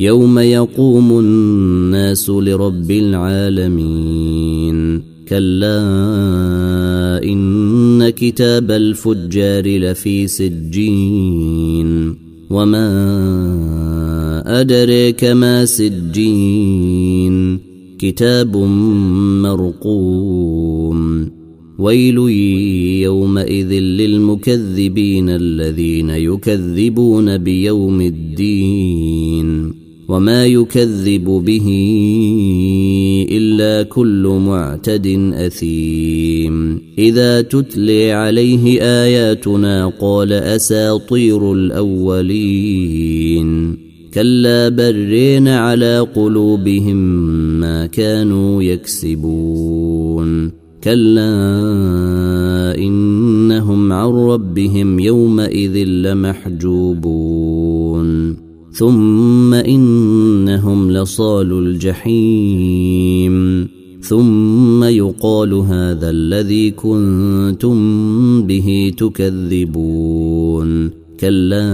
يوم يقوم الناس لرب العالمين كلا ان كتاب الفجار لفي سجين وما ادريك ما سجين كتاب مرقوم ويل يومئذ للمكذبين الذين يكذبون بيوم الدين وما يكذب به إلا كل معتد أثيم. إذا تتلي عليه آياتنا قال أساطير الأولين. كلا برين على قلوبهم ما كانوا يكسبون. كلا إنهم عن ربهم يومئذ لمحجوبون. ثم إنهم لصال الجحيم. ثم يقال هذا الذي كنتم به تكذبون. كلا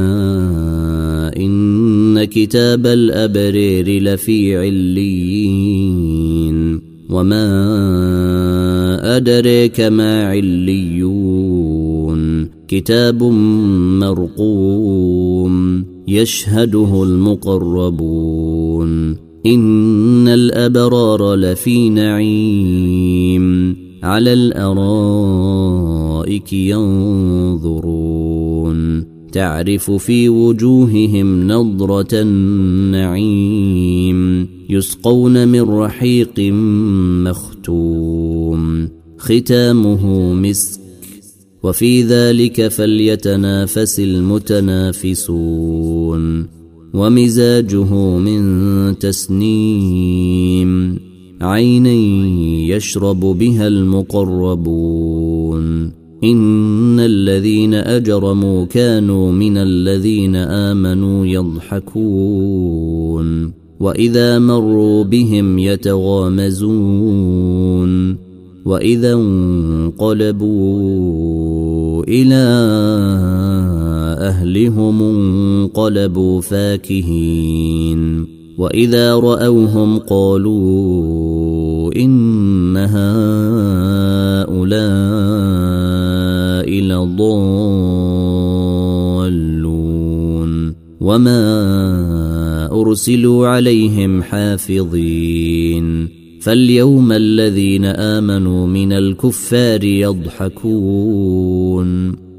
إن كتاب الأبرير لفي عليين. وما أدريك ما عليون. كتاب مرقوم يشهده المقربون إن الأبرار لفي نعيم على الأرائك ينظرون تعرف في وجوههم نضره النعيم يسقون من رحيق مختوم ختامه مسك وفي ذلك فليتنافس المتنافسون ومزاجه من تسنيم عينا يشرب بها المقربون إن الذين أجرموا كانوا من الذين آمنوا يضحكون وإذا مروا بهم يتغامزون وإذا انقلبوا إلى أهلهم انقلبوا فاكهين. وإذا رأوهم قالوا إن هؤلاء لضالون. وما أرسلوا عليهم حافظين. فاليوم الذين آمنوا من الكفار يضحكون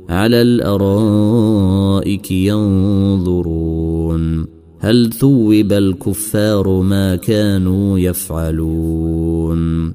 على الأرائك ينظرون هل ثوب الكفار ما كانوا يفعلون